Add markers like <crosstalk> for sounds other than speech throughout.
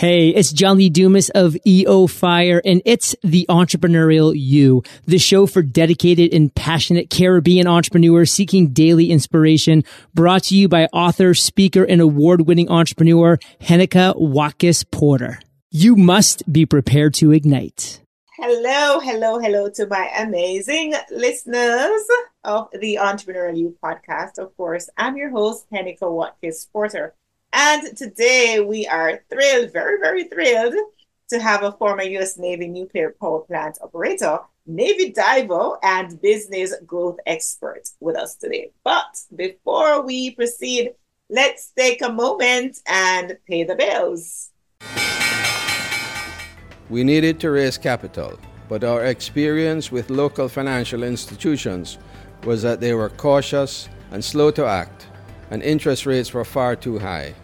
Hey, it's John Lee Dumas of EO Fire, and it's the Entrepreneurial You, the show for dedicated and passionate Caribbean entrepreneurs seeking daily inspiration, brought to you by author, speaker, and award-winning entrepreneur Heneka Watkis Porter. You must be prepared to ignite. Hello, hello, hello to my amazing listeners of the Entrepreneurial You podcast. Of course, I'm your host, Heneka Watkis Porter. And today we are thrilled, very, very thrilled to have a former U.S. Navy nuclear power plant operator, Navy diver, and business growth expert with us today. But before we proceed, let's take a moment and pay the bills. We needed to raise capital, but our experience with local financial institutions was that they were cautious and slow to act, and interest rates were far too high.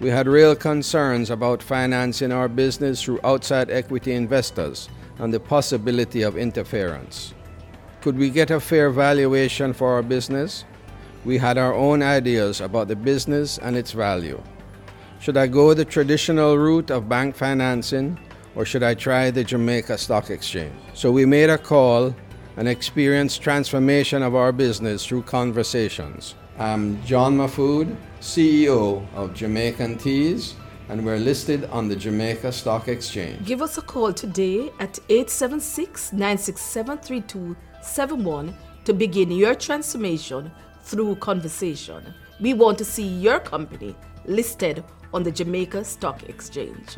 We had real concerns about financing our business through outside equity investors and the possibility of interference. Could we get a fair valuation for our business? We had our own ideas about the business and its value. Should I go the traditional route of bank financing or should I try the Jamaica Stock Exchange? So we made a call and experienced transformation of our business through conversations. I'm John Mahfood, CEO of Jamaican Teas, and we're listed on the Jamaica Stock Exchange. Give us a call today at 876 967 3271 to begin your transformation through conversation. We want to see your company listed on the Jamaica Stock Exchange.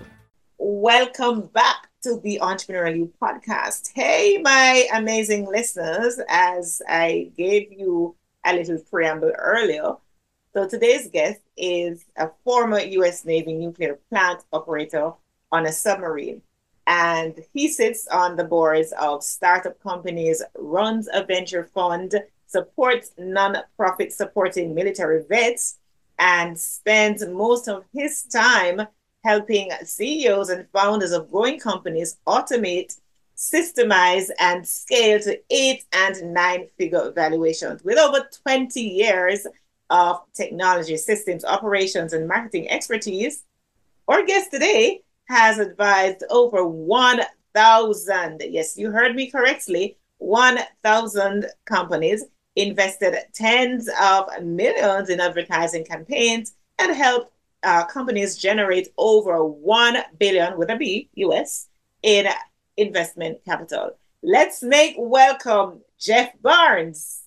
Welcome back to the Entrepreneurial You podcast. Hey, my amazing listeners, as I gave you a little preamble earlier. So today's guest is a former U.S. Navy nuclear plant operator on a submarine. And he sits on the boards of startup companies, runs a venture fund, supports nonprofit supporting military vets, and spends most of his time helping CEOs and founders of growing companies automate systemize and scale to eight and nine figure valuations. With over 20 years of technology, systems, operations, and marketing expertise, our guest today has advised over 1,000, yes, you heard me correctly, 1,000 companies, invested tens of millions in advertising campaigns, and helped uh, companies generate over 1 billion with a B US in investment capital. Let's make welcome Jeff Barnes.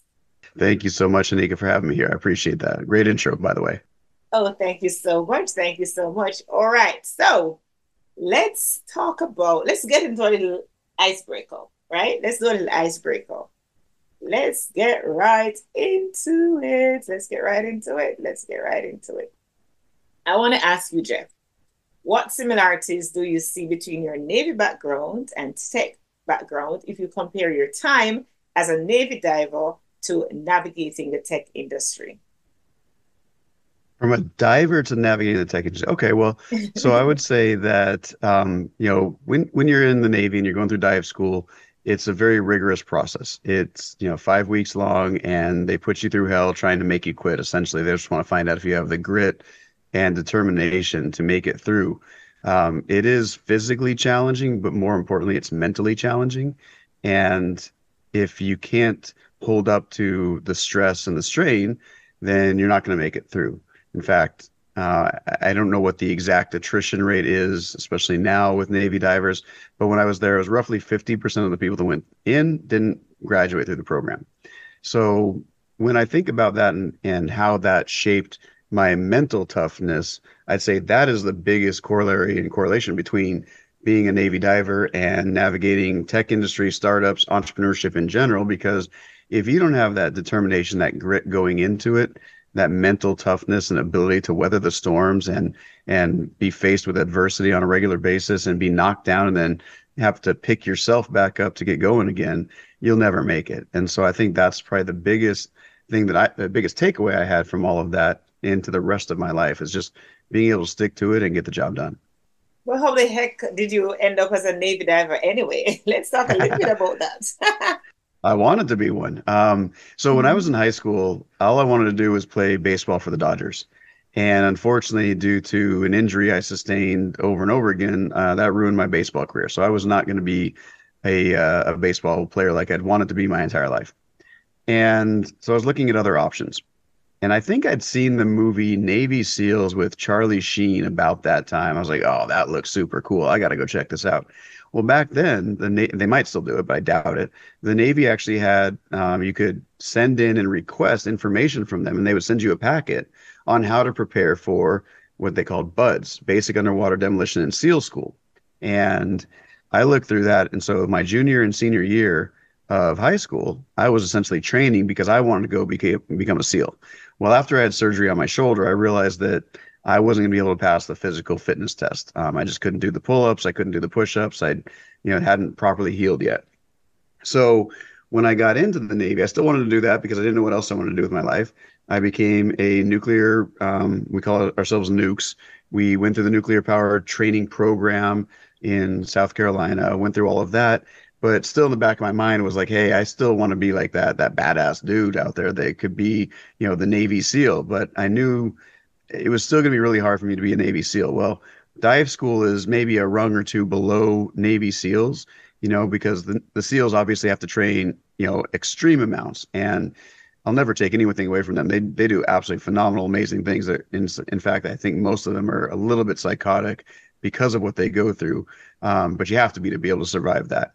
Thank you so much, Anika, for having me here. I appreciate that. Great intro, by the way. Oh, thank you so much. Thank you so much. All right. So let's talk about, let's get into a little icebreaker, right? Let's do a little icebreaker. Let's get right into it. Let's get right into it. Let's get right into it. I want to ask you, Jeff, what similarities do you see between your Navy background and tech background if you compare your time as a Navy diver to navigating the tech industry? From a diver to navigating the tech industry. Okay, well, so I would <laughs> say that um, you know when when you're in the Navy and you're going through dive school, it's a very rigorous process. It's you know five weeks long, and they put you through hell trying to make you quit. Essentially, they just want to find out if you have the grit and determination to make it through. Um, it is physically challenging, but more importantly, it's mentally challenging. And if you can't hold up to the stress and the strain, then you're not going to make it through. In fact, uh, I don't know what the exact attrition rate is, especially now with Navy divers, but when I was there, it was roughly 50% of the people that went in didn't graduate through the program. So when I think about that and, and how that shaped my mental toughness, I'd say that is the biggest corollary and correlation between being a Navy diver and navigating tech industry, startups, entrepreneurship in general. Because if you don't have that determination, that grit going into it, that mental toughness and ability to weather the storms and and be faced with adversity on a regular basis and be knocked down and then have to pick yourself back up to get going again, you'll never make it. And so I think that's probably the biggest thing that I the biggest takeaway I had from all of that into the rest of my life is just being able to stick to it and get the job done. Well, how the heck did you end up as a Navy diver anyway? <laughs> Let's talk a little bit about that. <laughs> I wanted to be one. Um, so mm-hmm. when I was in high school, all I wanted to do was play baseball for the Dodgers. And unfortunately, due to an injury I sustained over and over again, uh, that ruined my baseball career. So I was not going to be a, uh, a baseball player like I'd wanted to be my entire life. And so I was looking at other options. And I think I'd seen the movie Navy SEALs with Charlie Sheen about that time. I was like, oh, that looks super cool. I got to go check this out. Well, back then, the Na- they might still do it, but I doubt it. The Navy actually had um, you could send in and request information from them, and they would send you a packet on how to prepare for what they called BUDS, Basic Underwater Demolition and SEAL School. And I looked through that. And so my junior and senior year of high school, I was essentially training because I wanted to go became, become a SEAL. Well, after I had surgery on my shoulder, I realized that I wasn't going to be able to pass the physical fitness test. Um, I just couldn't do the pull ups. I couldn't do the push ups. I, you know, hadn't properly healed yet. So when I got into the Navy, I still wanted to do that because I didn't know what else I wanted to do with my life. I became a nuclear, um, we call ourselves nukes. We went through the nuclear power training program in South Carolina, went through all of that. But still in the back of my mind was like, hey, I still want to be like that, that badass dude out there that could be, you know, the Navy SEAL. But I knew it was still going to be really hard for me to be a Navy SEAL. Well, dive school is maybe a rung or two below Navy SEALs, you know, because the, the SEALs obviously have to train, you know, extreme amounts. And I'll never take anything away from them. They they do absolutely phenomenal, amazing things. That in in fact, I think most of them are a little bit psychotic because of what they go through. Um, but you have to be to be able to survive that.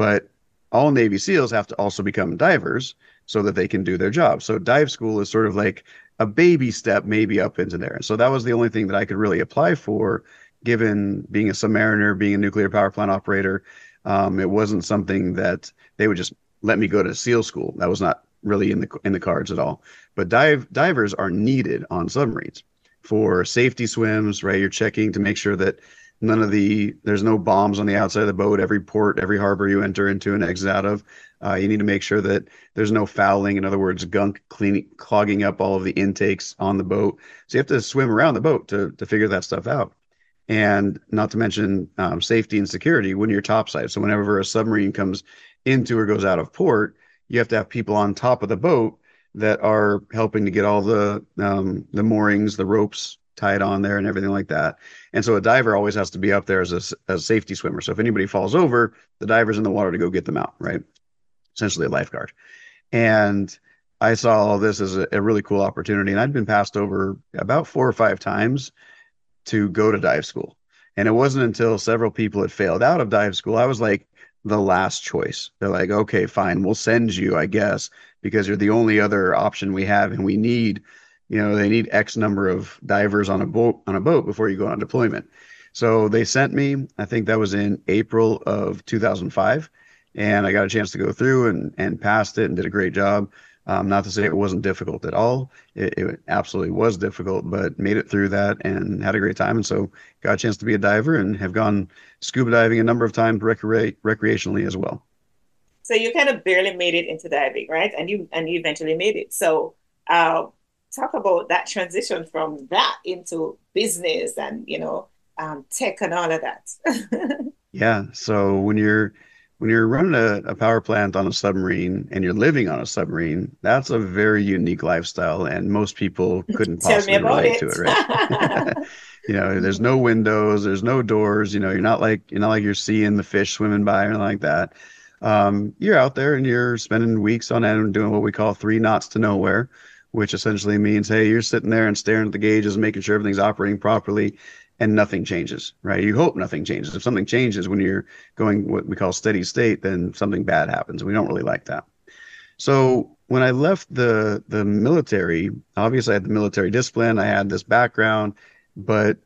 But all Navy SEALs have to also become divers so that they can do their job. So dive school is sort of like a baby step, maybe up into there. And so that was the only thing that I could really apply for, given being a submariner, being a nuclear power plant operator. Um, it wasn't something that they would just let me go to SEAL school. That was not really in the in the cards at all. But dive divers are needed on submarines for safety swims, right? You're checking to make sure that none of the there's no bombs on the outside of the boat. Every port, every harbor you enter into and exit out of, uh, you need to make sure that there's no fouling. In other words, gunk cleaning, clogging up all of the intakes on the boat. So you have to swim around the boat to to figure that stuff out. And not to mention um, safety and security when you're topside. So whenever a submarine comes into or goes out of port, you have to have people on top of the boat that are helping to get all the um, the moorings, the ropes tied on there, and everything like that. And so a diver always has to be up there as a, as a safety swimmer. So if anybody falls over, the diver's in the water to go get them out, right? Essentially a lifeguard. And I saw all this as a, a really cool opportunity, and I'd been passed over about four or five times to go to dive school. And it wasn't until several people had failed out of dive school, I was like, the last choice. They're like, okay, fine, we'll send you, I guess, because you're the only other option we have, and we need, you know, they need X number of divers on a boat on a boat before you go on deployment. So they sent me. I think that was in April of 2005, and I got a chance to go through and and passed it and did a great job. Um, not to say it wasn't difficult at all. It, it, absolutely was difficult, but made it through that and had a great time. And so got a chance to be a diver and have gone scuba diving a number of times recre- recreationally as well. So you kind of barely made it into diving, right? And you and you eventually made it. So uh, talk about that transition from that into business and you know um, tech and all of that. <laughs> yeah. So when you're when you're running a, a, power plant on a submarine and you're living on a submarine, that's a very unique lifestyle, and most people <laughs> couldn't possibly relate it. to it, <laughs> right? you know, there's no windows, there's no doors. You know, you're not like you're not like you're seeing the fish swimming by or like that. Um, you're out there and you're spending weeks on end doing what we call three knots to nowhere, which essentially means, hey, you're sitting there and staring at the gauges, making sure everything's operating properly, and nothing changes, right? You hope nothing changes. If something changes when you're going what we call steady state, then something bad happens. We don't really like that. So when I left the the military, obviously I had the military discipline, I had this background, but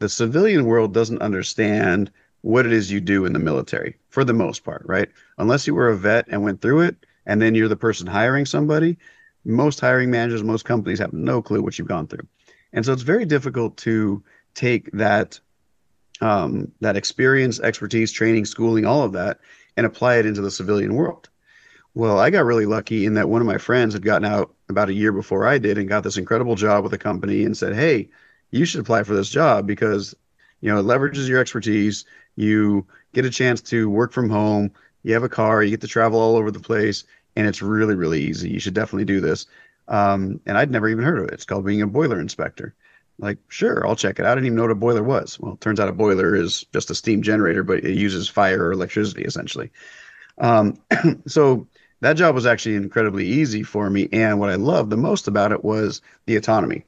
the civilian world doesn't understand what it is you do in the military for the most part, right? Unless you were a vet and went through it, and then you're the person hiring somebody, most hiring managers, most companies have no clue what you've gone through. And so it's very difficult to take that um, that experience, expertise, training, schooling, all of that, and apply it into the civilian world. Well, I got really lucky in that one of my friends had gotten out about a year before I did and got this incredible job with a company and said, "Hey, you should apply for this job because you know it leverages your expertise. You get a chance to work from home. You have a car. You get to travel all over the place, and it's really, really easy. You should definitely do this." Um, and I'd never even heard of it. It's called being a boiler inspector. Like, sure, I'll check it. I didn't even know what a boiler was. Well, it turns out a boiler is just a steam generator, but it uses fire or electricity essentially. Um, <clears throat> so that job was actually incredibly easy for me. And what I loved the most about it was the autonomy.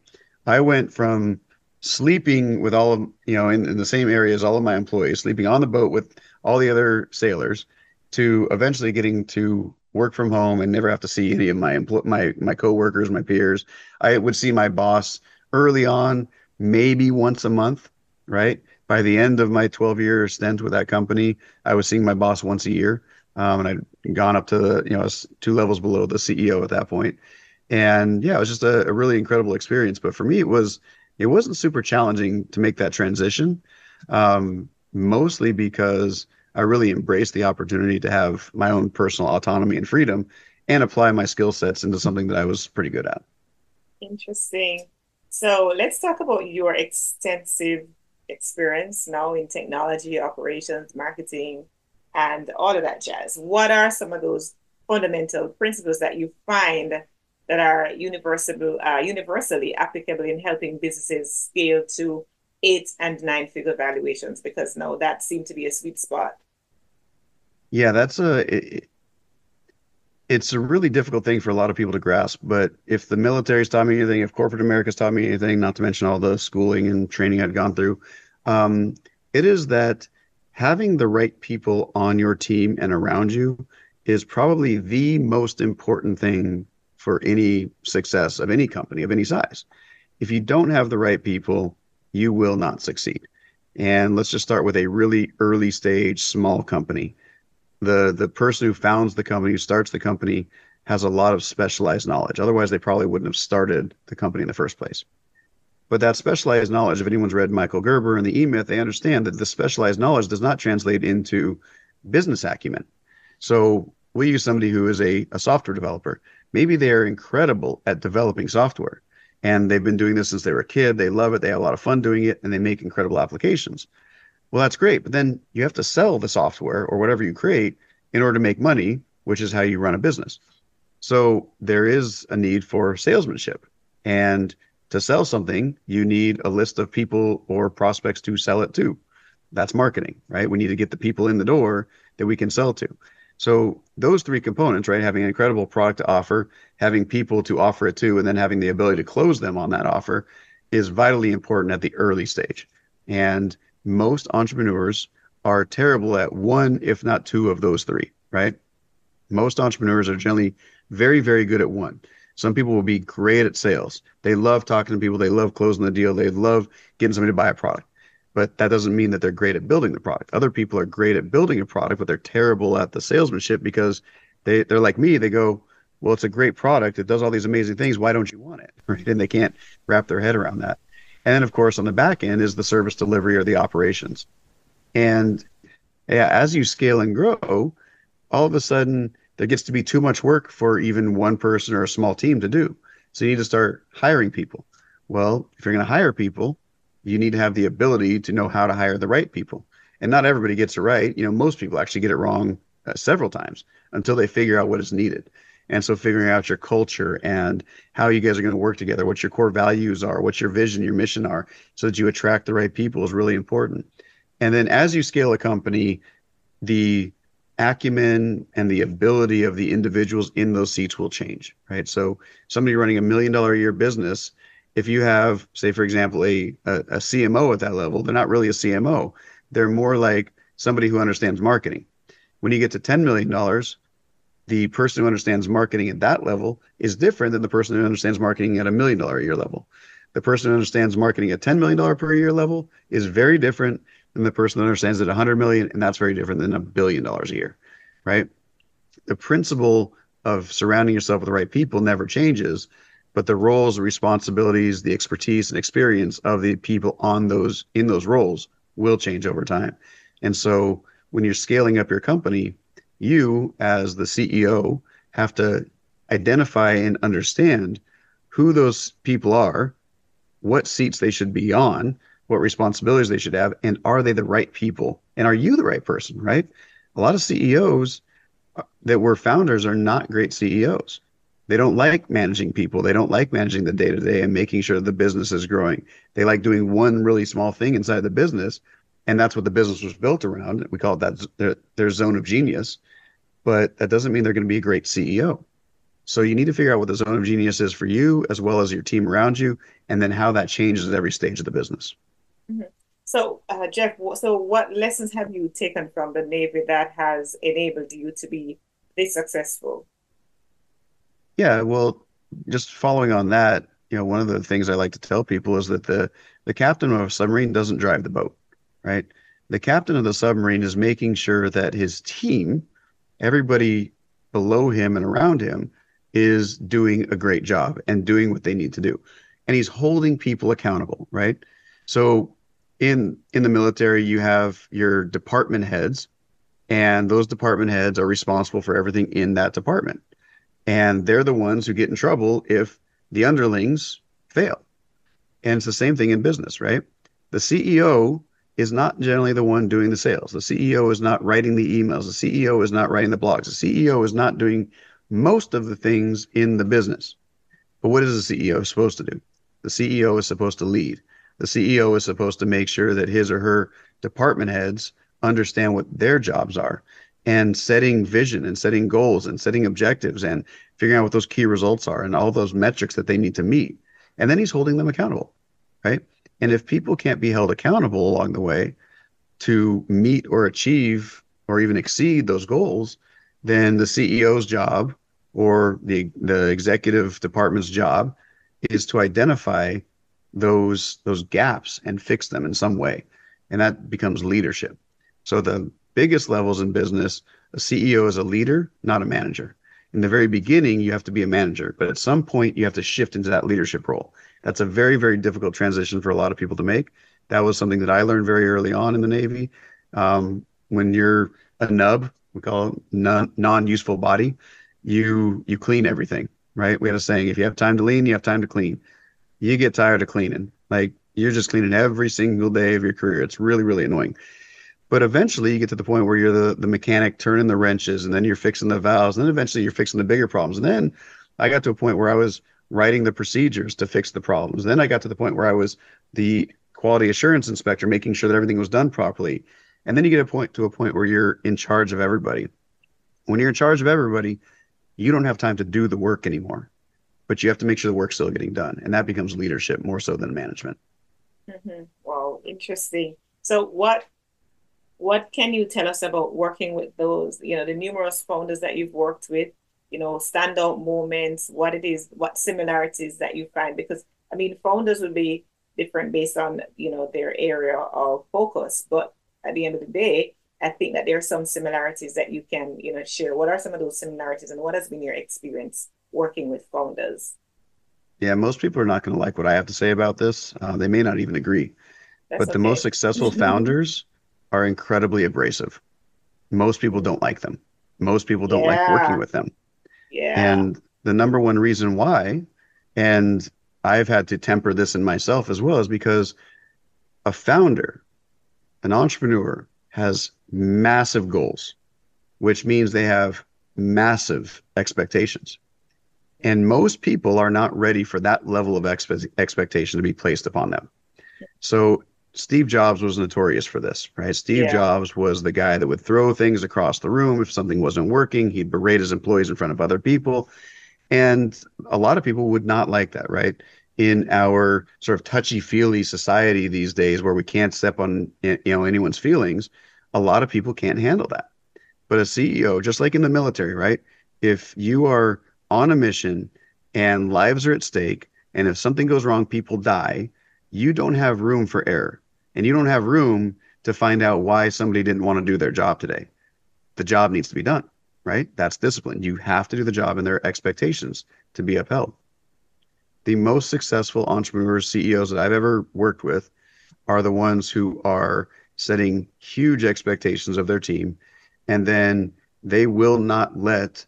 I went from sleeping with all of you know in, in the same area as all of my employees, sleeping on the boat with all the other sailors, to eventually getting to work from home and never have to see any of my empl- my my coworkers, my peers. I would see my boss early on, maybe once a month, right? By the end of my 12 year stint with that company, I was seeing my boss once a year. Um, and I'd gone up to the, you know, two levels below the CEO at that point. And yeah, it was just a, a really incredible experience. But for me, it was it wasn't super challenging to make that transition, um, mostly because I really embraced the opportunity to have my own personal autonomy and freedom and apply my skill sets into something that I was pretty good at. Interesting. So let's talk about your extensive experience now in technology, operations, marketing, and all of that jazz. What are some of those fundamental principles that you find that are universal, uh, universally applicable in helping businesses scale to eight and nine figure valuations because now that seemed to be a sweet spot. Yeah, that's a it, it's a really difficult thing for a lot of people to grasp. But if the military's taught me anything, if corporate America's taught me anything, not to mention all the schooling and training I've gone through, um, it is that having the right people on your team and around you is probably the most important thing for any success of any company of any size. If you don't have the right people, you will not succeed. And let's just start with a really early stage small company. The the person who founds the company, who starts the company, has a lot of specialized knowledge. Otherwise, they probably wouldn't have started the company in the first place. But that specialized knowledge, if anyone's read Michael Gerber and the E Myth, they understand that the specialized knowledge does not translate into business acumen. So we use somebody who is a, a software developer maybe they're incredible at developing software and they've been doing this since they were a kid. They love it. They have a lot of fun doing it and they make incredible applications. Well, that's great. But then you have to sell the software or whatever you create in order to make money, which is how you run a business. So there is a need for salesmanship. And to sell something, you need a list of people or prospects to sell it to. That's marketing, right? We need to get the people in the door that we can sell to. So those three components, right, having an incredible product to offer, having people to offer it to, and then having the ability to close them on that offer is vitally important at the early stage. And most entrepreneurs are terrible at one, if not two of those three, right? Most entrepreneurs are generally very, very good at one. Some people will be great at sales. They love talking to people. They love closing the deal. They love getting somebody to buy a product but that doesn't mean that they're great at building the product. Other people are great at building a product, but they're terrible at the salesmanship because they they're like me. They go, well, it's a great product. It does all these amazing things. Why don't you want it? <laughs> Right? And they can't wrap their head around that. And then, of course, on the back end is the service delivery or the operations. And yeah, as you scale and grow, all of a sudden there gets to be too much work for even one person or a small team to do. So you need to start hiring people. Well, if you're going to hire people, you need to have the ability to know how to hire the right people. And not everybody gets it right. You know, most people actually get it wrong uh, several times until they figure out what is needed. And so figuring out your culture and how you guys are going to work together, what your core values are, what your vision, your mission are, so that you attract the right people is really important. And then as you scale a company, the acumen and the ability of the individuals in those seats will change, right? So somebody running a million dollar a year business if you have, say, for example, a, a, a CMO at that level, they're not really a CMO. They're more like somebody who understands marketing. When you get to $10 million, the person who understands marketing at that level is different than the person who understands marketing at a million dollar a year level. The person who understands marketing at $10 million per year level is very different than the person that understands at 100 million, and that's very different than a billion dollars a year, right? The principle of surrounding yourself with the right people never changes but the roles, the responsibilities, the expertise and experience of the people on those in those roles will change over time. And so when you're scaling up your company, you as the CEO have to identify and understand who those people are, what seats they should be on, what responsibilities they should have, and are they the right people? And are you the right person, right? A lot of CEOs that were founders are not great CEOs They don't like managing people. They don't like managing the day to day and making sure the business is growing. They like doing one really small thing inside the business. And that's what the business was built around. We call that their, their zone of genius. But that doesn't mean they're going to be a great CEO. So you need to figure out what the zone of genius is for you as well as your team around you, and then how that changes at every stage of the business. Mm-hmm. So, uh, Jeff, so what lessons have you taken from the Navy that has enabled you to be this successful? Yeah, well, just following on that, you know, one of the things I like to tell people is that the the captain of a submarine doesn't drive the boat, right? The captain of the submarine is making sure that his team, everybody below him and around him, is doing a great job and doing what they need to do. And he's holding people accountable, right? So in in the military, you have your department heads, and those department heads are responsible for everything in that department. And they're the ones who get in trouble if the underlings fail. And it's the same thing in business, right? The CEO is not generally the one doing the sales. The CEO is not writing the emails. The CEO is not writing the blogs. The CEO is not doing most of the things in the business. But what is the CEO supposed to do? The CEO is supposed to lead. The CEO is supposed to make sure that his or her department heads understand what their jobs are and setting vision and setting goals and setting objectives and figuring out what those key results are and all those metrics that they need to meet. And then he's holding them accountable, right? And if people can't be held accountable along the way to meet or achieve or even exceed those goals, then the CEO's job or the the executive department's job is to identify those those gaps and fix them in some way and that becomes leadership so the biggest levels in business a ceo is a leader not a manager in the very beginning you have to be a manager but at some point you have to shift into that leadership role that's a very very difficult transition for a lot of people to make that was something that i learned very early on in the navy um, when you're a nub we call it non, non-useful body you you clean everything, right? We had a saying: if you have time to lean, you have time to clean. You get tired of cleaning, like you're just cleaning every single day of your career. It's really really annoying. But eventually, you get to the point where you're the the mechanic turning the wrenches, and then you're fixing the valves, and then eventually you're fixing the bigger problems. And then I got to a point where I was writing the procedures to fix the problems. Then I got to the point where I was the quality assurance inspector, making sure that everything was done properly. And then you get a point to a point where you're in charge of everybody. When you're in charge of everybody, you don't have time to do the work anymore, but you have to make sure the work's still getting done. And that becomes leadership more so than management. Mm-hmm. Wow, interesting. So what what can you tell us about working with those, you know, the numerous founders that you've worked with, you know, standout moments, what it is, what similarities that you find? Because I mean, founders would be different based on, you know, their area of focus. But at the end of the day, I think that there are some similarities that you can, you know, share. What are some of those similarities and what has been your experience working with founders? Yeah, most people are not going to like what I have to say about this. Uh, they may not even agree. That's but okay. the most successful founders are incredibly abrasive. Most people don't like them. Most people don't yeah. like working with them. Yeah. And the number one reason why, and I've had to temper this in myself as well, is because a founder, an entrepreneur, has massive goals, which means they have massive expectations. And most people are not ready for that level of expe- expectation to be placed upon them. So Steve Jobs was notorious for this, right? Steve yeah. Jobs was the guy that would throw things across the room if something wasn't working. He'd berate his employees in front of other people. And a lot of people would not like that, right? In our sort of touchy-feely society these days where we can't step on you know anyone's feelings, a lot of people can't handle that. But a CEO, just like in the military, right? If you are on a mission and lives are at stake, and if something goes wrong, people die, you don't have room for error. And you don't have room to find out why somebody didn't want to do their job today. The job needs to be done, right? That's discipline. You have to do the job and their expectations to be upheld. The most successful entrepreneurs, CEOs that I've ever worked with are the ones who are setting huge expectations of their team, and then they will not let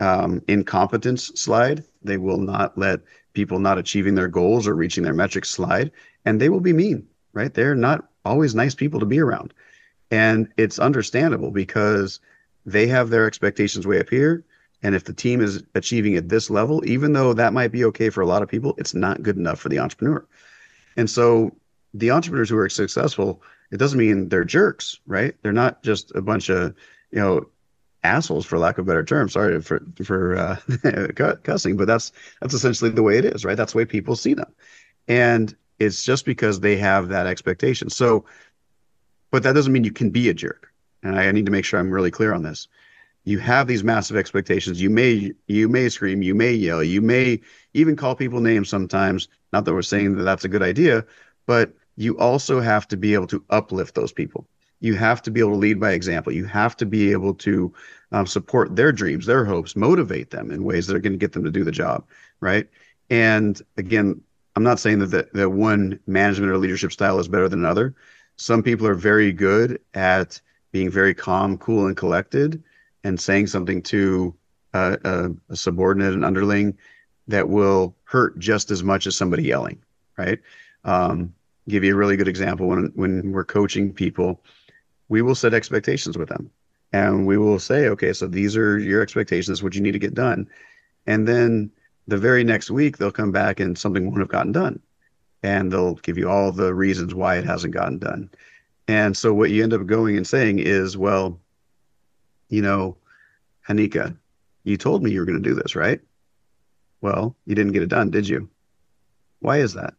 um, incompetence slide. They will not let people not achieving their goals or reaching their metrics slide, and they will be mean. Right? They're not always nice people to be around, and it's understandable because they have their expectations way up here. And if the team is achieving at this level, even though that might be okay for a lot of people, it's not good enough for the entrepreneur. And so the entrepreneurs who are successful, it doesn't mean they're jerks, right? They're not just a bunch of, you know, assholes for lack of a better term. Sorry for for uh, <laughs> cussing, but that's that's essentially the way it is, right? That's the way people see them, and it's just because they have that expectation. So, but that doesn't mean you can be a jerk. And I, need to make sure I'm really clear on this. You have these massive expectations. You may you may scream, you may yell, you may even call people names sometimes. Not that we're saying that that's a good idea, but you also have to be able to uplift those people you have to be able to lead by example. You have to be able to um, support their dreams, their hopes, motivate them in ways that are going to get them to do the job, right? And again, I'm not saying that that one management or leadership style is better than another. Some people are very good at being very calm, cool, and collected, and saying something to a, a, a subordinate, and underling, that will hurt just as much as somebody yelling, right? Um, give you a really good example when when we're coaching people we will set expectations with them and we will say, okay, so these are your expectations, what you need to get done. And then the very next week, they'll come back and something won't have gotten done. And they'll give you all the reasons why it hasn't gotten done. And so what you end up going and saying is, well, you know, Hanika, you told me you were going to do this, right? Well, you didn't get it done, did you? Why is that?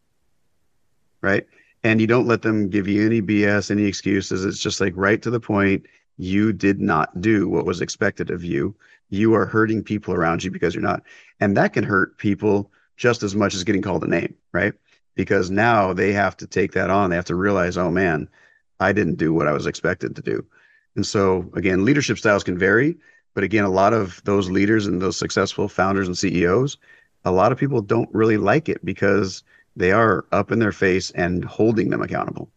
Right and you don't let them give you any BS, any excuses. It's just like right to the point. You did not do what was expected of you. You are hurting people around you because you're not. And that can hurt people just as much as getting called a name, right? Because now they have to take that on. They have to realize, oh man, I didn't do what I was expected to do. And so, again, leadership styles can vary. But again, a lot of those leaders and those successful founders and CEOs, a lot of people don't really like it because they are up in their face and holding them accountable.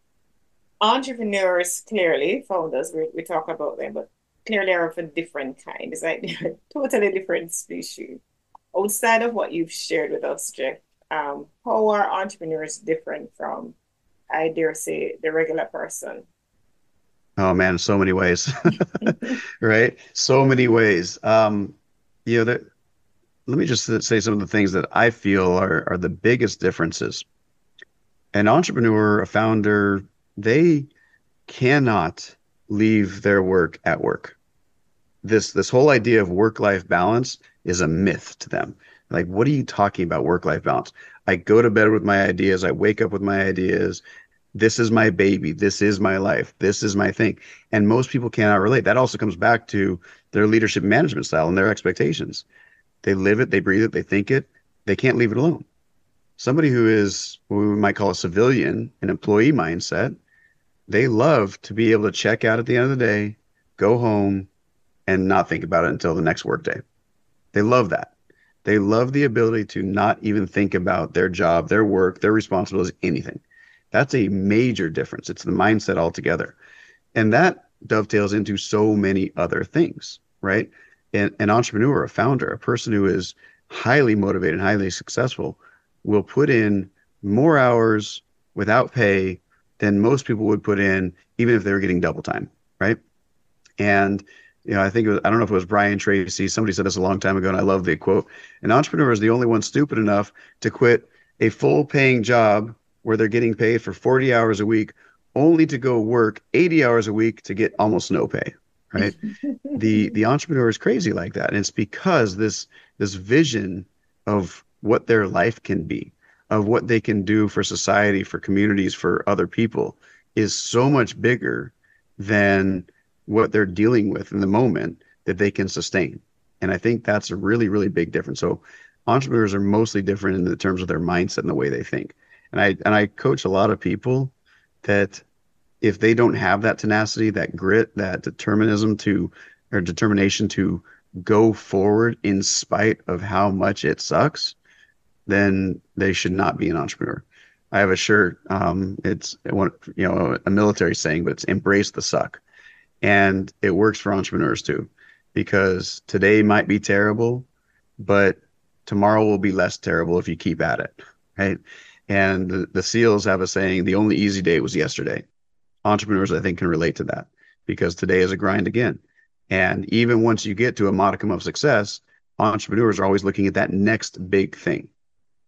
Entrepreneurs, clearly, founders, we, we talk about them, but clearly are of a different kind. It's like <laughs> totally different species. Outside of what you've shared with us, Jeff, um, how are entrepreneurs different from, I dare say, the regular person? Oh man, so many ways, <laughs> right? So many ways. Um, you know, that let me just say some of the things that I feel are, are the biggest differences. An entrepreneur, a founder, they cannot leave their work at work. This this whole idea of work life balance is a myth to them. Like, what are you talking about work life balance? I go to bed with my ideas. I wake up with my ideas. This is my baby. This is my life. This is my thing. And most people cannot relate. That also comes back to their leadership management style and their expectations. They live it, they breathe it, they think it. They can't leave it alone. Somebody who is what we might call a civilian, an employee mindset, they love to be able to check out at the end of the day, go home, and not think about it until the next workday. They love that. They love the ability to not even think about their job, their work, their responsibilities, anything. That's a major difference. It's the mindset altogether. And that dovetails into so many other things, right? an, an entrepreneur, a founder, a person who is highly motivated, highly successful, will put in more hours without pay than most people would put in, even if they were getting double time, right? And you know, I think was, I don't know if it was Brian Tracy. Somebody said this a long time ago, and I love the quote. An entrepreneur is the only one stupid enough to quit a full-paying job where they're getting paid for 40 hours a week, only to go work 80 hours a week to get almost no pay, right? <laughs> the the entrepreneur is crazy like that, and it's because this this vision of what their life can be, of what they can do for society, for communities, for other people, is so much bigger than what they're dealing with in the moment that they can sustain. And I think that's a really, really big difference. So entrepreneurs are mostly different in the terms of their mindset and the way they think. And I and I coach a lot of people that if they don't have that tenacity, that grit, that determinism to or determination to go forward in spite of how much it sucks, then they should not be an entrepreneur. I have a shirt. Um, it's you know, a military saying, but it's embrace the suck, and it works for entrepreneurs too, because today might be terrible, but tomorrow will be less terrible if you keep at it, right? And the, the SEALs have a saying: the only easy day was yesterday entrepreneurs, I think, can relate to that because today is a grind again. And even once you get to a modicum of success, entrepreneurs are always looking at that next big thing,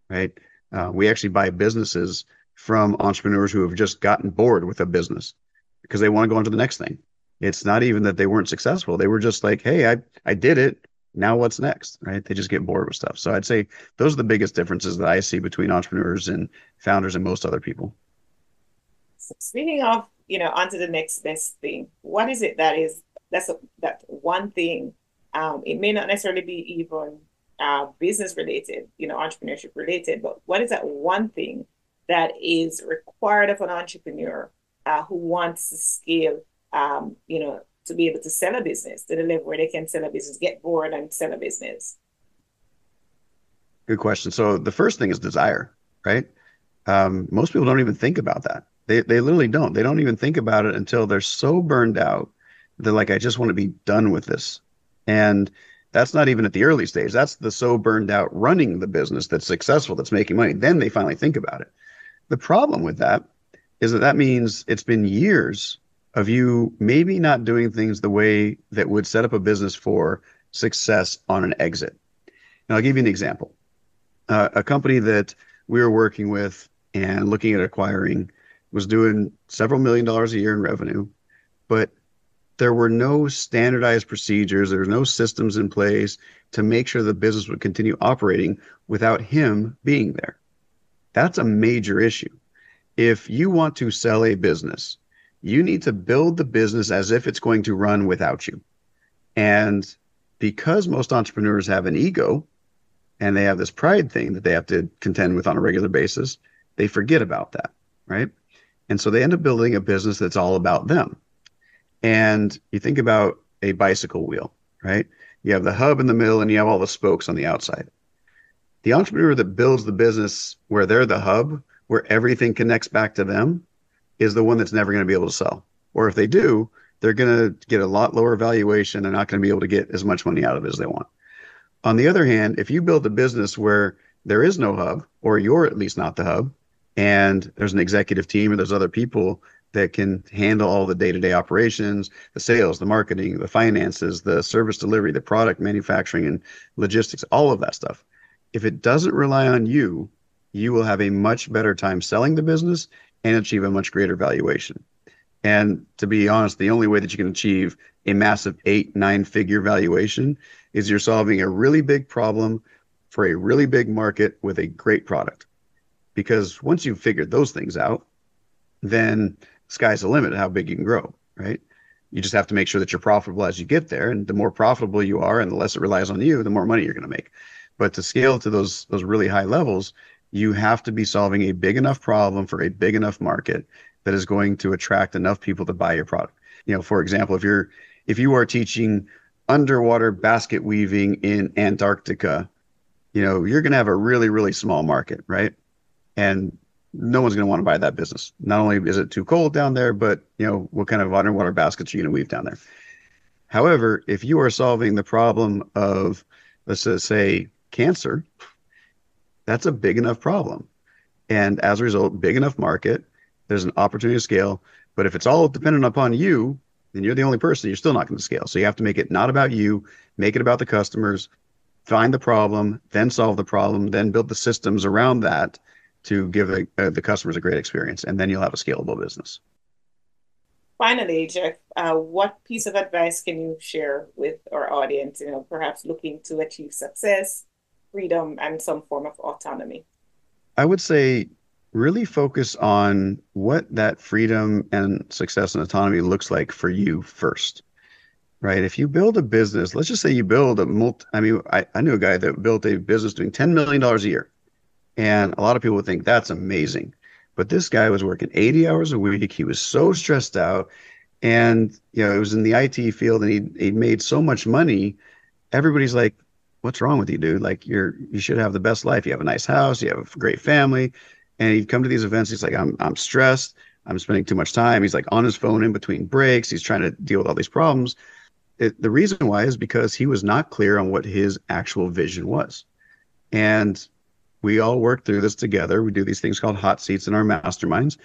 right? Uh, we actually buy businesses from entrepreneurs who have just gotten bored with a business because they want to go on to the next thing. It's not even that they weren't successful. They were just like, hey, I, I did it. Now what's next? Right. They just get bored with stuff. So I'd say those are the biggest differences that I see between entrepreneurs and founders and most other people. So speaking of, you know, onto the next best thing, what is it that is that's a, that one thing? Um, it may not necessarily be even uh, business related, you know, entrepreneurship related, but what is that one thing that is required of an entrepreneur uh, who wants to scale, um, you know, to be able to sell a business to the level where they can sell a business, get bored and sell a business? Good question. So the first thing is desire, right? Um, most people don't even think about that. They they literally don't. They don't even think about it until they're so burned out. They're like, I just want to be done with this. And that's not even at the early stage. That's the so burned out running the business that's successful, that's making money. Then they finally think about it. The problem with that is that that means it's been years of you maybe not doing things the way that would set up a business for success on an exit. And I'll give you an example. Uh, a company that we were working with and looking at acquiring was doing several million dollars a year in revenue, but there were no standardized procedures, there were no systems in place to make sure the business would continue operating without him being there. That's a major issue. If you want to sell a business, you need to build the business as if it's going to run without you. And because most entrepreneurs have an ego and they have this pride thing that they have to contend with on a regular basis, they forget about that, right? And so they end up building a business that's all about them. And you think about a bicycle wheel, right? You have the hub in the middle and you have all the spokes on the outside. The entrepreneur that builds the business where they're the hub, where everything connects back to them, is the one that's never going to be able to sell. Or if they do, they're going to get a lot lower valuation They're not going to be able to get as much money out of it as they want. On the other hand, if you build a business where there is no hub, or you're at least not the hub, and there's an executive team or there's other people that can handle all the day-to-day operations, the sales, the marketing, the finances, the service delivery, the product manufacturing and logistics, all of that stuff. If it doesn't rely on you, you will have a much better time selling the business and achieve a much greater valuation. And to be honest, the only way that you can achieve a massive eight, nine figure valuation is you're solving a really big problem for a really big market with a great product. Because once you've figured those things out, then sky's the limit how big you can grow, right? You just have to make sure that you're profitable as you get there. And the more profitable you are and the less it relies on you, the more money you're going to make. But to scale to those those really high levels, you have to be solving a big enough problem for a big enough market that is going to attract enough people to buy your product. You know, for example, if you're if you are teaching underwater basket weaving in Antarctica, you know, you're going to have a really really small market, right? And no one's going to want to buy that business. Not only is it too cold down there, but you know, what kind of underwater baskets are you going to weave down there? However, if you are solving the problem of let's just say cancer, that's a big enough problem. And as a result, big enough market, there's an opportunity to scale. But if it's all dependent upon you, then you're the only person, you're still not going to scale. So you have to make it not about you, make it about the customers, find the problem, then solve the problem, then build the systems around that to give the, uh, the customers a great experience. And then you'll have a scalable business. Finally, Jeff, uh, what piece of advice can you share with our audience, you know, perhaps looking to achieve success freedom and some form of autonomy? I would say really focus on what that freedom and success and autonomy looks like for you first. Right. If you build a business, let's just say you build a multi, I mean, I, I knew a guy that built a business doing $10 million a year. And a lot of people would think that's amazing. But this guy was working 80 hours a week. He was so stressed out. And, you know, it was in the IT field and he he made so much money. Everybody's like, what's wrong with you, dude? Like you're you should have the best life. You have a nice house, you have a great family. And he'd come to these events, he's like, I'm I'm stressed, I'm spending too much time. He's like on his phone in between breaks, he's trying to deal with all these problems. It, the reason why is because he was not clear on what his actual vision was. And we all work through this together. We do these things called hot seats in our masterminds.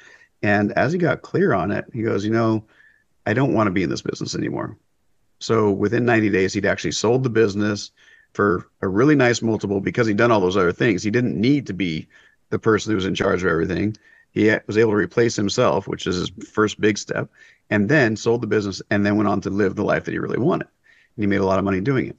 And as he got clear on it, he goes, You know, I don't want to be in this business anymore. So within 90 days, he'd actually sold the business, for a really nice multiple because he'd done all those other things. He didn't need to be the person who was in charge of everything. He was able to replace himself, which is his first big step, and then sold the business and then went on to live the life that he really wanted. And he made a lot of money doing it.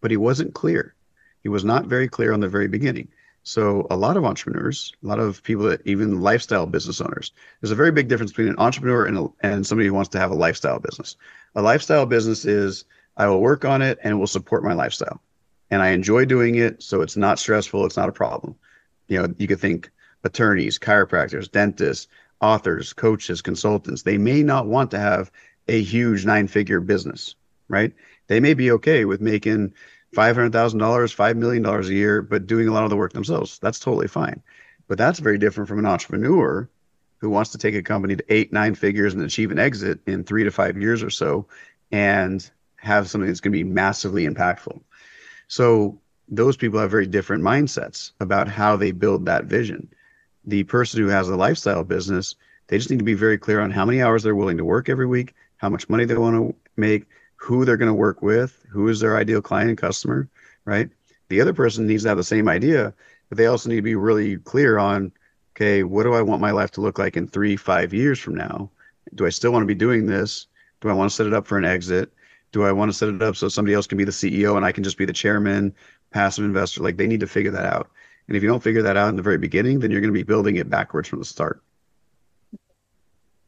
But he wasn't clear. He was not very clear on the very beginning. So a lot of entrepreneurs, a lot of people that even lifestyle business owners, there's a very big difference between an entrepreneur and, a, and somebody who wants to have a lifestyle business. A lifestyle business is I will work on it and it will support my lifestyle. And I enjoy doing it. So it's not stressful. It's not a problem. You know, you could think attorneys, chiropractors, dentists, authors, coaches, consultants, they may not want to have a huge nine figure business, right? They may be okay with making $500,000, $5 million a year, but doing a lot of the work themselves. That's totally fine. But that's very different from an entrepreneur who wants to take a company to eight, nine figures and achieve an exit in three to five years or so and have something that's going to be massively impactful. So those people have very different mindsets about how they build that vision. The person who has a lifestyle business, they just need to be very clear on how many hours they're willing to work every week, how much money they want to make, who they're going to work with, who is their ideal client and customer, right? The other person needs to have the same idea, but they also need to be really clear on, okay, what do I want my life to look like in three, five years from now? Do I still want to be doing this? Do I want to set it up for an exit? do I want to set it up so somebody else can be the CEO and I can just be the chairman, passive investor? Like they need to figure that out. And if you don't figure that out in the very beginning, then you're going to be building it backwards from the start.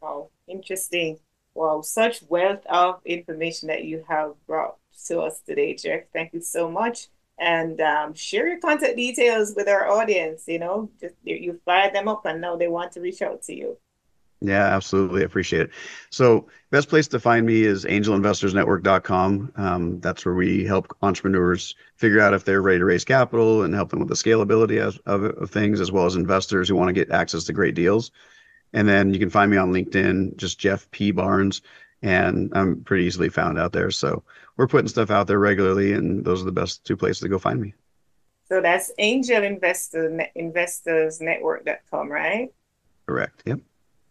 Wow, interesting. Wow, such wealth of information that you have brought to us today, Jack. Thank you so much. And um, share your contact details with our audience. You know, just you fired them up and now they want to reach out to you. Yeah, absolutely. Appreciate it. So, best place to find me is angelinvestorsnetwork.com. Um, that's where we help entrepreneurs figure out if they're ready to raise capital and help them with the scalability of, of, of things, as well as investors who want to get access to great deals. And then you can find me on LinkedIn, just Jeff P. Barnes, and I'm pretty easily found out there. So, we're putting stuff out there regularly, and those are the best two places to go find me. So, that's angelinvestorsnetwork.com, right? Correct. Yep.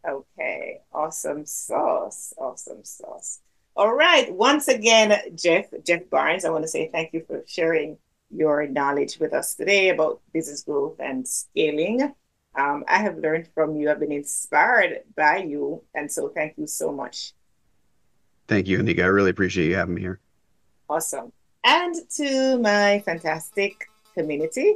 Okay, awesome sauce, awesome sauce. All right, once again, Jeff, Jeff Barnes, I want to say thank you for sharing your knowledge with us today about business growth and scaling. Um, I have learned from you, I've been inspired by you, and so thank you so much. Thank you, Anika. I really appreciate you having me here. Awesome. And to my fantastic community,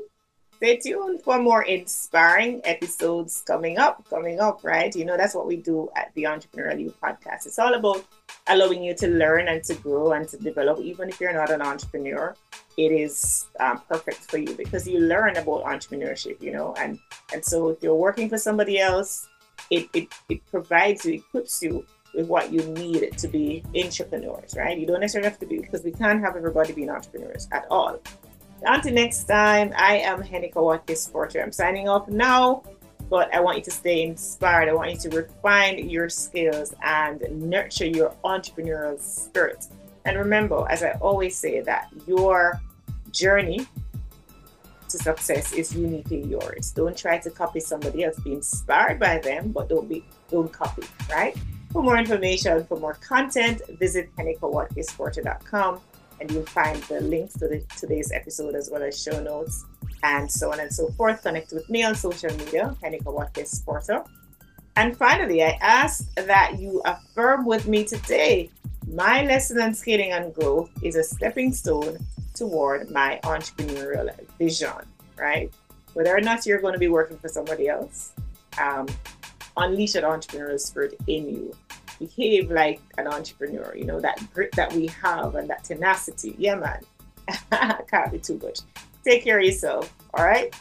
stay tuned for more inspiring episodes coming up, coming up, right? You know, that's what we do at the Entrepreneurial You podcast. It's all about allowing you to learn and to grow and to develop. Even if you're not an entrepreneur, it is um, perfect for you because you learn about entrepreneurship, you know, and, and so if you're working for somebody else, it, it, it provides you, equips you with what you need to be entrepreneurs, right? You don't necessarily have to be because we can't have everybody being entrepreneurs at all. Until next time, I am Heneka Watkis Porter. I'm signing off now, but I want you to stay inspired. I want you to refine your skills and nurture your entrepreneurial spirit. And remember, as I always say, that your journey to success is uniquely yours. Don't try to copy somebody else. Be inspired by them, but don't be don't copy, right? For more information, for more content, visit henekawatkisporter.com and you'll find the links to the, today's episode as well as show notes and so on and so forth. Connect with me on social media, Heneka Watkis Porter. And finally, I ask that you affirm with me today my lesson on scaling and growth is a stepping stone toward my entrepreneurial vision, right? Whether or not you're going to be working for somebody else, um, unleash an entrepreneurial spirit in you behave like an entrepreneur, you know, that grit that we have and that tenacity. Yeah, man. <laughs> Can't be too much. Take care of yourself. All right.